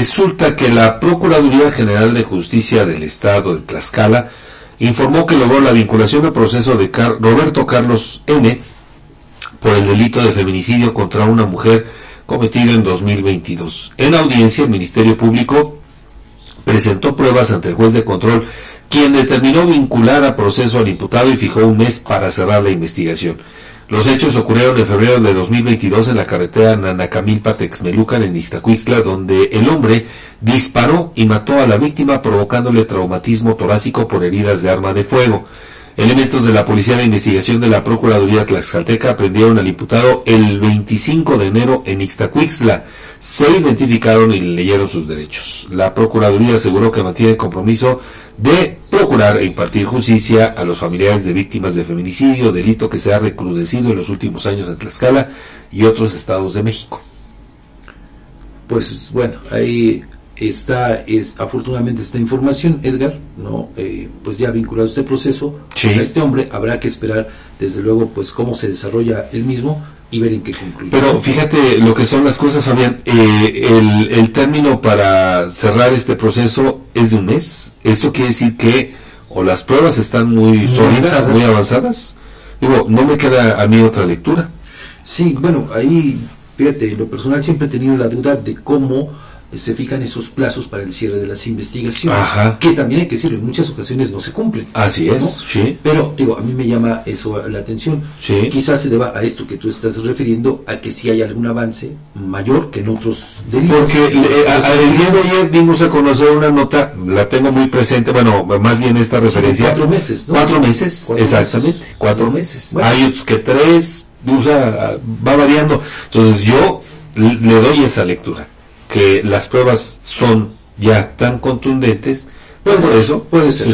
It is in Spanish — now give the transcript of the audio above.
Resulta que la Procuraduría General de Justicia del Estado de Tlaxcala informó que logró la vinculación al proceso de Roberto Carlos N. por el delito de feminicidio contra una mujer cometido en 2022. En audiencia, el Ministerio Público presentó pruebas ante el juez de control, quien determinó vincular a proceso al imputado y fijó un mes para cerrar la investigación. Los hechos ocurrieron en febrero de 2022 en la carretera Nanacamilpa-Texmelucan en Iztacuistla, donde el hombre disparó y mató a la víctima provocándole traumatismo torácico por heridas de arma de fuego. Elementos de la Policía de Investigación de la Procuraduría Tlaxcalteca aprendieron al imputado el 25 de enero en Ixtacuixtla. Se identificaron y leyeron sus derechos. La Procuraduría aseguró que mantiene el compromiso de procurar e impartir justicia a los familiares de víctimas de feminicidio, delito que se ha recrudecido en los últimos años en Tlaxcala y otros estados de México. Pues bueno, ahí está es afortunadamente esta información, Edgar, no, eh, pues ya vinculado a este proceso Sí. a este hombre habrá que esperar desde luego pues cómo se desarrolla el mismo y ver en qué concluye. Pero fíjate lo que son las cosas, Fabián. Eh, el, el término para cerrar este proceso es de un mes. Esto quiere decir que o las pruebas están muy, Muy sólidas, avanzadas. muy avanzadas. Digo, no me queda a mí otra lectura. Sí, bueno, ahí, fíjate, en lo personal siempre he tenido la duda de cómo se fijan esos plazos para el cierre de las investigaciones, Ajá. que también hay que decirlo, en muchas ocasiones no se cumplen. Así es, sí. Pero, digo, a mí me llama eso la atención. Sí. Quizás se deba a esto que tú estás refiriendo, a que si hay algún avance mayor que en otros delitos. Porque le- a- el día de ayer dimos a conocer una nota, la tengo muy presente, bueno, más bien esta referencia. cuatro meses, ¿no? Cuatro meses, Cuatro exactamente, meses. cuatro meses. Bueno. Hay otros que tres, o sea, va variando. Entonces yo le doy esa lectura, que las pruebas son ya tan contundentes, Puede por ser, eso puede ser.